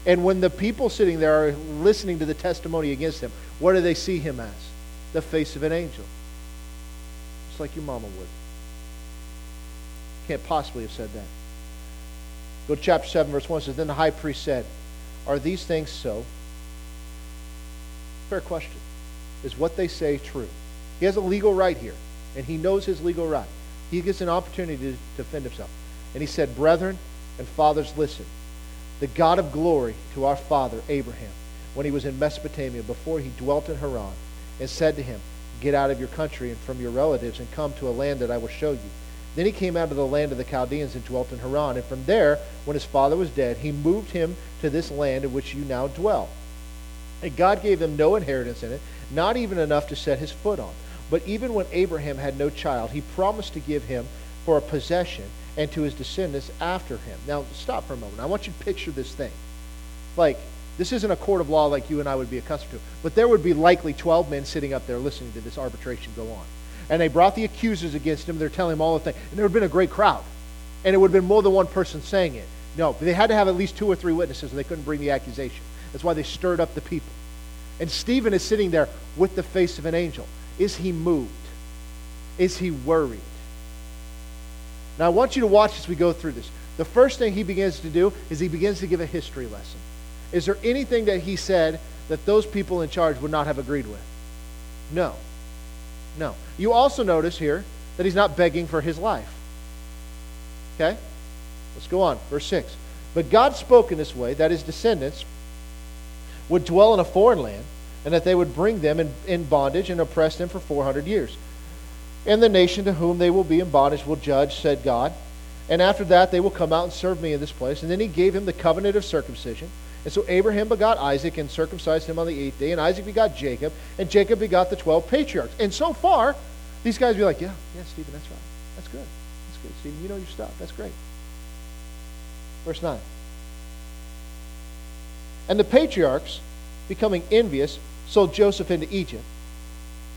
And when the people sitting there are listening to the testimony against him, what do they see him as? The face of an angel. Just like your mama would. can't possibly have said that. Go to chapter 7, verse 1 says, Then the high priest said, Are these things so? Fair question. Is what they say true? He has a legal right here, and he knows his legal right. He gets an opportunity to defend himself. And he said, Brethren and fathers, listen. The God of glory to our father Abraham, when he was in Mesopotamia, before he dwelt in Haran, and said to him, Get out of your country and from your relatives and come to a land that I will show you. Then he came out of the land of the Chaldeans and dwelt in Haran. And from there, when his father was dead, he moved him to this land in which you now dwell. And God gave him no inheritance in it, not even enough to set his foot on. But even when Abraham had no child, he promised to give him for a possession and to his descendants after him. Now, stop for a moment. I want you to picture this thing. Like, this isn't a court of law like you and I would be accustomed to, but there would be likely 12 men sitting up there listening to this arbitration go on. And they brought the accusers against him. They're telling him all the things. And there would have been a great crowd. And it would have been more than one person saying it. No, they had to have at least two or three witnesses, and they couldn't bring the accusation. That's why they stirred up the people. And Stephen is sitting there with the face of an angel. Is he moved? Is he worried? Now, I want you to watch as we go through this. The first thing he begins to do is he begins to give a history lesson. Is there anything that he said that those people in charge would not have agreed with? No. No. You also notice here that he's not begging for his life. Okay? Let's go on. Verse 6. But God spoke in this way that his descendants would dwell in a foreign land, and that they would bring them in, in bondage and oppress them for 400 years. And the nation to whom they will be in bondage will judge, said God. And after that, they will come out and serve me in this place. And then he gave him the covenant of circumcision. And so Abraham begot Isaac and circumcised him on the eighth day. And Isaac begot Jacob. And Jacob begot the 12 patriarchs. And so far, these guys be like, yeah, yeah, Stephen, that's right. That's good. That's good, Stephen. You know your stuff. That's great. Verse 9. And the patriarchs, becoming envious, sold Joseph into Egypt.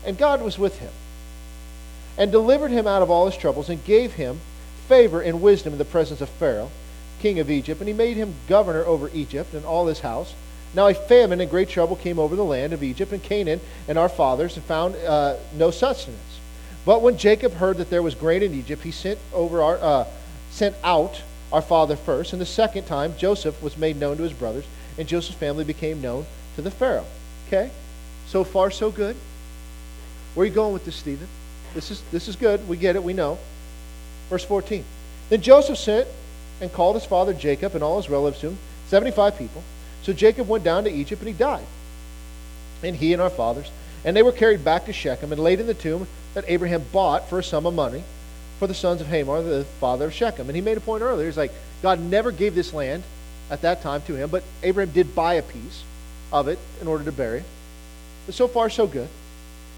And God was with him, and delivered him out of all his troubles, and gave him favor and wisdom in the presence of Pharaoh, king of Egypt. And he made him governor over Egypt and all his house. Now a famine and great trouble came over the land of Egypt and Canaan and our fathers, and found uh, no sustenance. But when Jacob heard that there was grain in Egypt, he sent over our uh, sent out our father first, and the second time Joseph was made known to his brothers and Joseph's family became known to the Pharaoh. Okay? So far, so good. Where are you going with this, Stephen? This is, this is good. We get it. We know. Verse 14. Then Joseph sent and called his father Jacob and all his relatives to him, 75 people. So Jacob went down to Egypt and he died. And he and our fathers. And they were carried back to Shechem and laid in the tomb that Abraham bought for a sum of money for the sons of Hamor, the father of Shechem. And he made a point earlier. He's like, God never gave this land at that time to him, but Abraham did buy a piece of it in order to bury it. But so far, so good.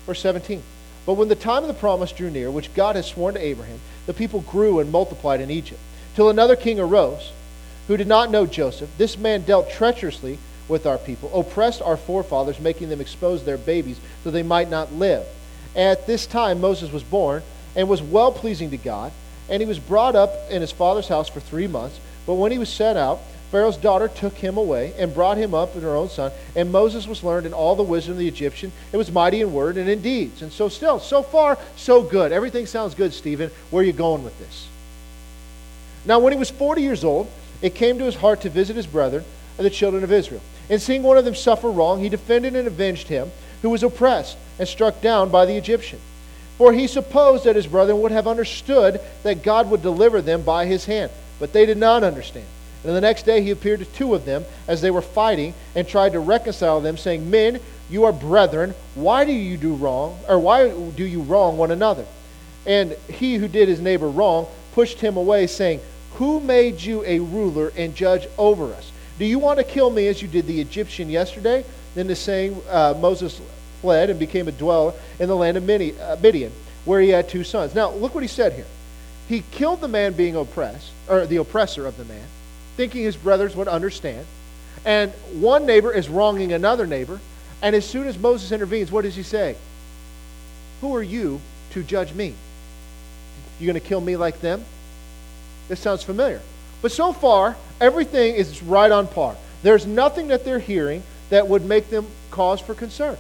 Verse 17. But when the time of the promise drew near, which God had sworn to Abraham, the people grew and multiplied in Egypt, till another king arose who did not know Joseph. This man dealt treacherously with our people, oppressed our forefathers, making them expose their babies so they might not live. At this time, Moses was born and was well pleasing to God, and he was brought up in his father's house for three months. But when he was sent out, Pharaoh's daughter took him away and brought him up in her own son. And Moses was learned in all the wisdom of the Egyptian. It was mighty in word and in deeds. And so, still, so far, so good. Everything sounds good, Stephen. Where are you going with this? Now, when he was 40 years old, it came to his heart to visit his brethren, the children of Israel. And seeing one of them suffer wrong, he defended and avenged him who was oppressed and struck down by the Egyptian. For he supposed that his brethren would have understood that God would deliver them by his hand. But they did not understand. And the next day he appeared to two of them as they were fighting and tried to reconcile them, saying, Men, you are brethren. Why do you do wrong, or why do you wrong one another? And he who did his neighbor wrong pushed him away, saying, Who made you a ruler and judge over us? Do you want to kill me as you did the Egyptian yesterday? Then the saying, uh, Moses fled and became a dweller in the land of uh, Midian, where he had two sons. Now, look what he said here. He killed the man being oppressed, or the oppressor of the man thinking his brothers would understand. And one neighbor is wronging another neighbor. And as soon as Moses intervenes, what does he say? Who are you to judge me? You going to kill me like them? This sounds familiar. But so far, everything is right on par. There's nothing that they're hearing that would make them cause for concern.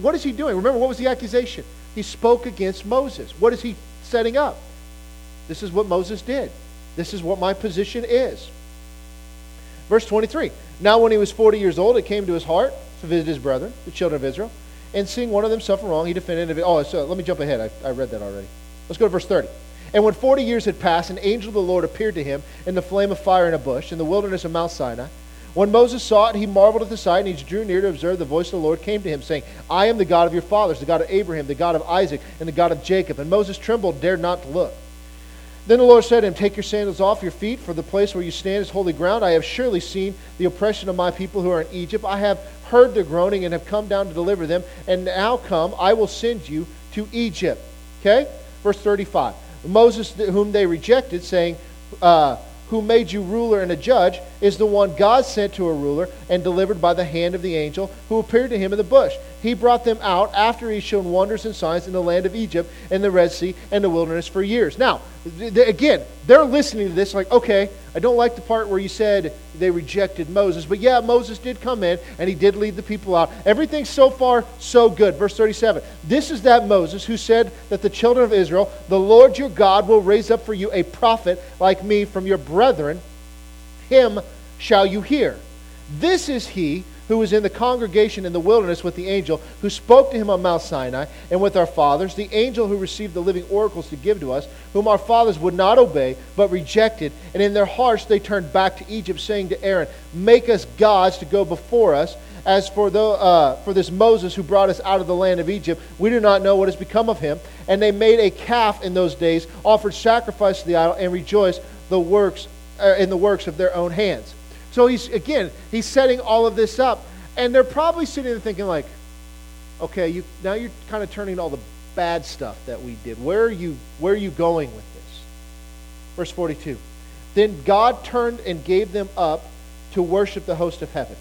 What is he doing? Remember, what was the accusation? He spoke against Moses. What is he setting up? This is what Moses did. This is what my position is. Verse 23 Now, when he was 40 years old, it came to his heart to visit his brethren, the children of Israel, and seeing one of them suffer wrong, he defended it. Oh, so let me jump ahead. I, I read that already. Let's go to verse 30. And when 40 years had passed, an angel of the Lord appeared to him in the flame of fire in a bush in the wilderness of Mount Sinai. When Moses saw it, he marveled at the sight, and he drew near to observe. The voice of the Lord came to him, saying, I am the God of your fathers, the God of Abraham, the God of Isaac, and the God of Jacob. And Moses trembled, dared not to look. Then the Lord said to him, Take your sandals off your feet, for the place where you stand is holy ground. I have surely seen the oppression of my people who are in Egypt. I have heard their groaning and have come down to deliver them. And now come, I will send you to Egypt. Okay? Verse 35. Moses, whom they rejected, saying, uh, who made you ruler and a judge, is the one God sent to a ruler and delivered by the hand of the angel who appeared to him in the bush. He brought them out after he shown wonders and signs in the land of Egypt and the Red Sea and the wilderness for years. Now, again, they're listening to this like, okay, I don't like the part where you said they rejected Moses, but yeah, Moses did come in and he did lead the people out. Everything's so far so good. Verse 37 This is that Moses who said that the children of Israel, the Lord your God, will raise up for you a prophet like me from your brethren. Him shall you hear. This is he who was in the congregation in the wilderness with the angel who spoke to him on Mount Sinai and with our fathers, the angel who received the living oracles to give to us, whom our fathers would not obey, but rejected. And in their hearts they turned back to Egypt, saying to Aaron, Make us gods to go before us. As for, the, uh, for this Moses who brought us out of the land of Egypt, we do not know what has become of him. And they made a calf in those days, offered sacrifice to the idol, and rejoiced the works, uh, in the works of their own hands. So he's, again, he's setting all of this up. And they're probably sitting there thinking, like, okay, you, now you're kind of turning all the bad stuff that we did. Where are you, where are you going with this? Verse 42. Then God turned and gave them up to worship the host of heaven.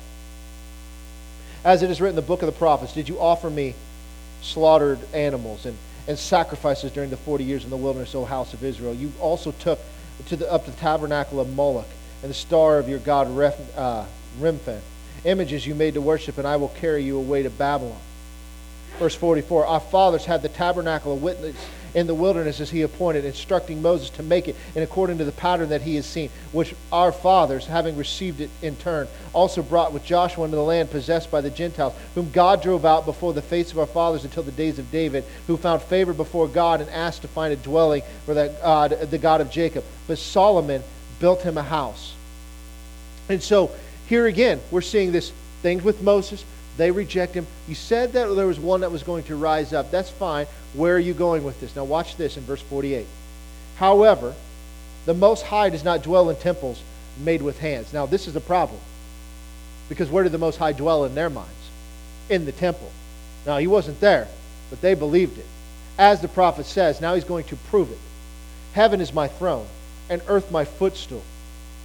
As it is written in the book of the prophets, did you offer me slaughtered animals and, and sacrifices during the 40 years in the wilderness, O house of Israel? You also took to the, up to the tabernacle of Moloch and the star of your God uh, Remphan, images you made to worship, and I will carry you away to Babylon. Verse 44 Our fathers had the tabernacle of witness in the wilderness as he appointed, instructing Moses to make it in according to the pattern that he has seen, which our fathers, having received it in turn, also brought with Joshua into the land possessed by the Gentiles, whom God drove out before the face of our fathers until the days of David, who found favor before God and asked to find a dwelling for that God, the God of Jacob. But Solomon built him a house. And so here again, we're seeing this things with Moses. They reject him. You said that there was one that was going to rise up. That's fine. Where are you going with this? Now, watch this in verse 48. However, the Most High does not dwell in temples made with hands. Now, this is a problem. Because where did the Most High dwell in their minds? In the temple. Now, he wasn't there, but they believed it. As the prophet says, now he's going to prove it. Heaven is my throne, and earth my footstool.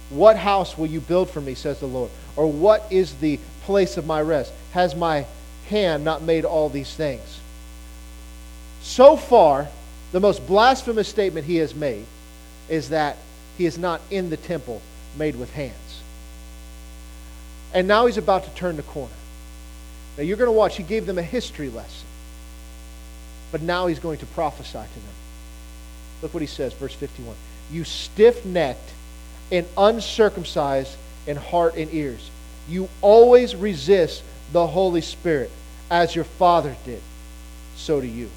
What house will you build for me, says the Lord? Or what is the place of my rest? Has my hand not made all these things? So far, the most blasphemous statement he has made is that he is not in the temple made with hands. And now he's about to turn the corner. Now you're going to watch, he gave them a history lesson. But now he's going to prophesy to them. Look what he says, verse 51. You stiff necked and uncircumcised in heart and ears. You always resist the Holy Spirit, as your father did. So do you.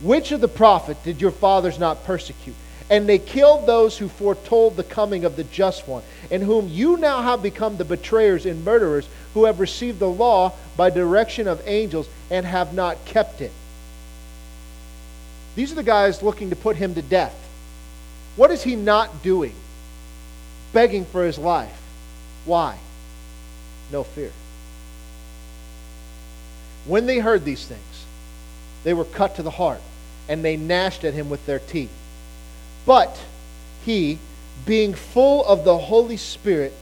Which of the prophet did your fathers not persecute? And they killed those who foretold the coming of the just one, in whom you now have become the betrayers and murderers, who have received the law by direction of angels and have not kept it. These are the guys looking to put him to death. What is he not doing? begging for his life. Why? No fear. When they heard these things, they were cut to the heart, and they gnashed at him with their teeth. But he, being full of the Holy Spirit,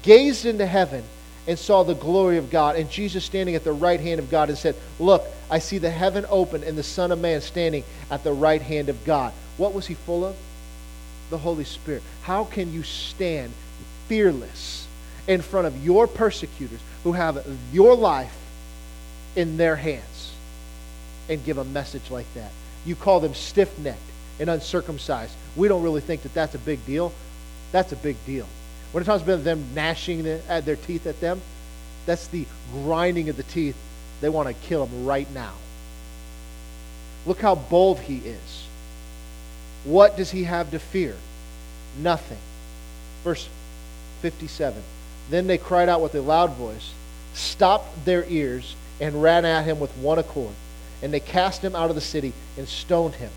gazed into heaven and saw the glory of God, and Jesus standing at the right hand of God, and said, Look, I see the heaven open and the Son of Man standing at the right hand of God. What was he full of? The Holy Spirit? How can you stand fearless in front of your persecutors who have your life in their hands and give a message like that? You call them stiff necked and uncircumcised. We don't really think that that's a big deal. That's a big deal. When it talks about them gnashing their teeth at them, that's the grinding of the teeth. They want to kill him right now. Look how bold he is. What does he have to fear? Nothing. Verse 57. Then they cried out with a loud voice, stopped their ears, and ran at him with one accord. And they cast him out of the city and stoned him.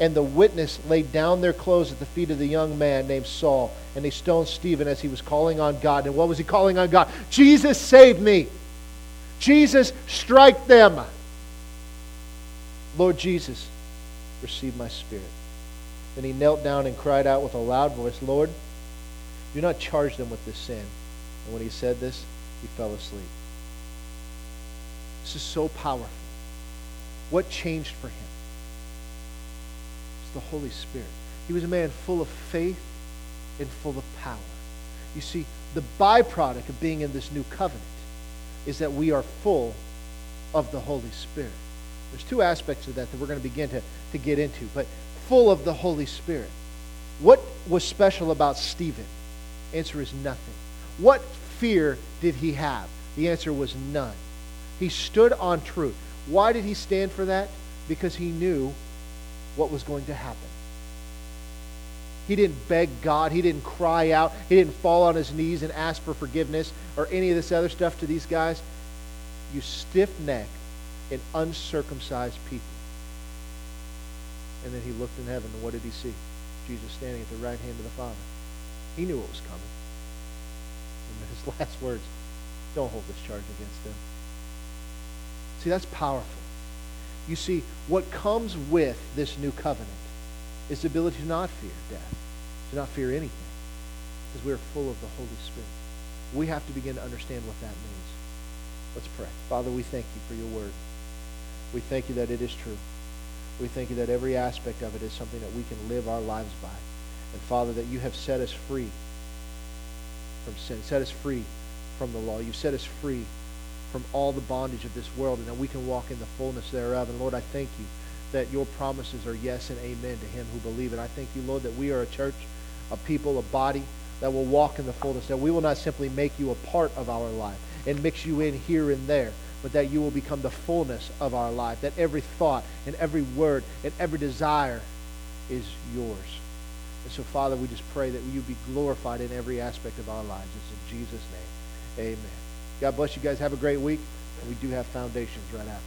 And the witness laid down their clothes at the feet of the young man named Saul. And they stoned Stephen as he was calling on God. And what was he calling on God? Jesus, save me. Jesus, strike them. Lord Jesus, receive my spirit. Then he knelt down and cried out with a loud voice, Lord, do not charge them with this sin. And when he said this, he fell asleep. This is so powerful. What changed for him? It's the Holy Spirit. He was a man full of faith and full of power. You see, the byproduct of being in this new covenant is that we are full of the Holy Spirit. There's two aspects of that that we're going to begin to, to get into, but full of the Holy Spirit. What was special about Stephen? Answer is nothing. What fear did he have? The answer was none. He stood on truth. Why did he stand for that? Because he knew what was going to happen. He didn't beg God. He didn't cry out. He didn't fall on his knees and ask for forgiveness or any of this other stuff to these guys. You stiff necked and uncircumcised people. And then he looked in heaven, and what did he see? Jesus standing at the right hand of the Father. He knew what was coming. And his (laughs) last words, don't hold this charge against them. See, that's powerful. You see, what comes with this new covenant is the ability to not fear death, to not fear anything, because we are full of the Holy Spirit. We have to begin to understand what that means. Let's pray. Father, we thank you for your word. We thank you that it is true. We thank you that every aspect of it is something that we can live our lives by. And Father, that you have set us free from sin, set us free from the law. You've set us free from all the bondage of this world, and that we can walk in the fullness thereof. And Lord, I thank you that your promises are yes and amen to him who believe it. I thank you, Lord, that we are a church, a people, a body that will walk in the fullness, that we will not simply make you a part of our life and mix you in here and there, but that you will become the fullness of our life, that every thought and every word and every desire is yours. And so, Father, we just pray that you be glorified in every aspect of our lives. It's in Jesus' name. Amen. God bless you guys. Have a great week. We do have foundations right after.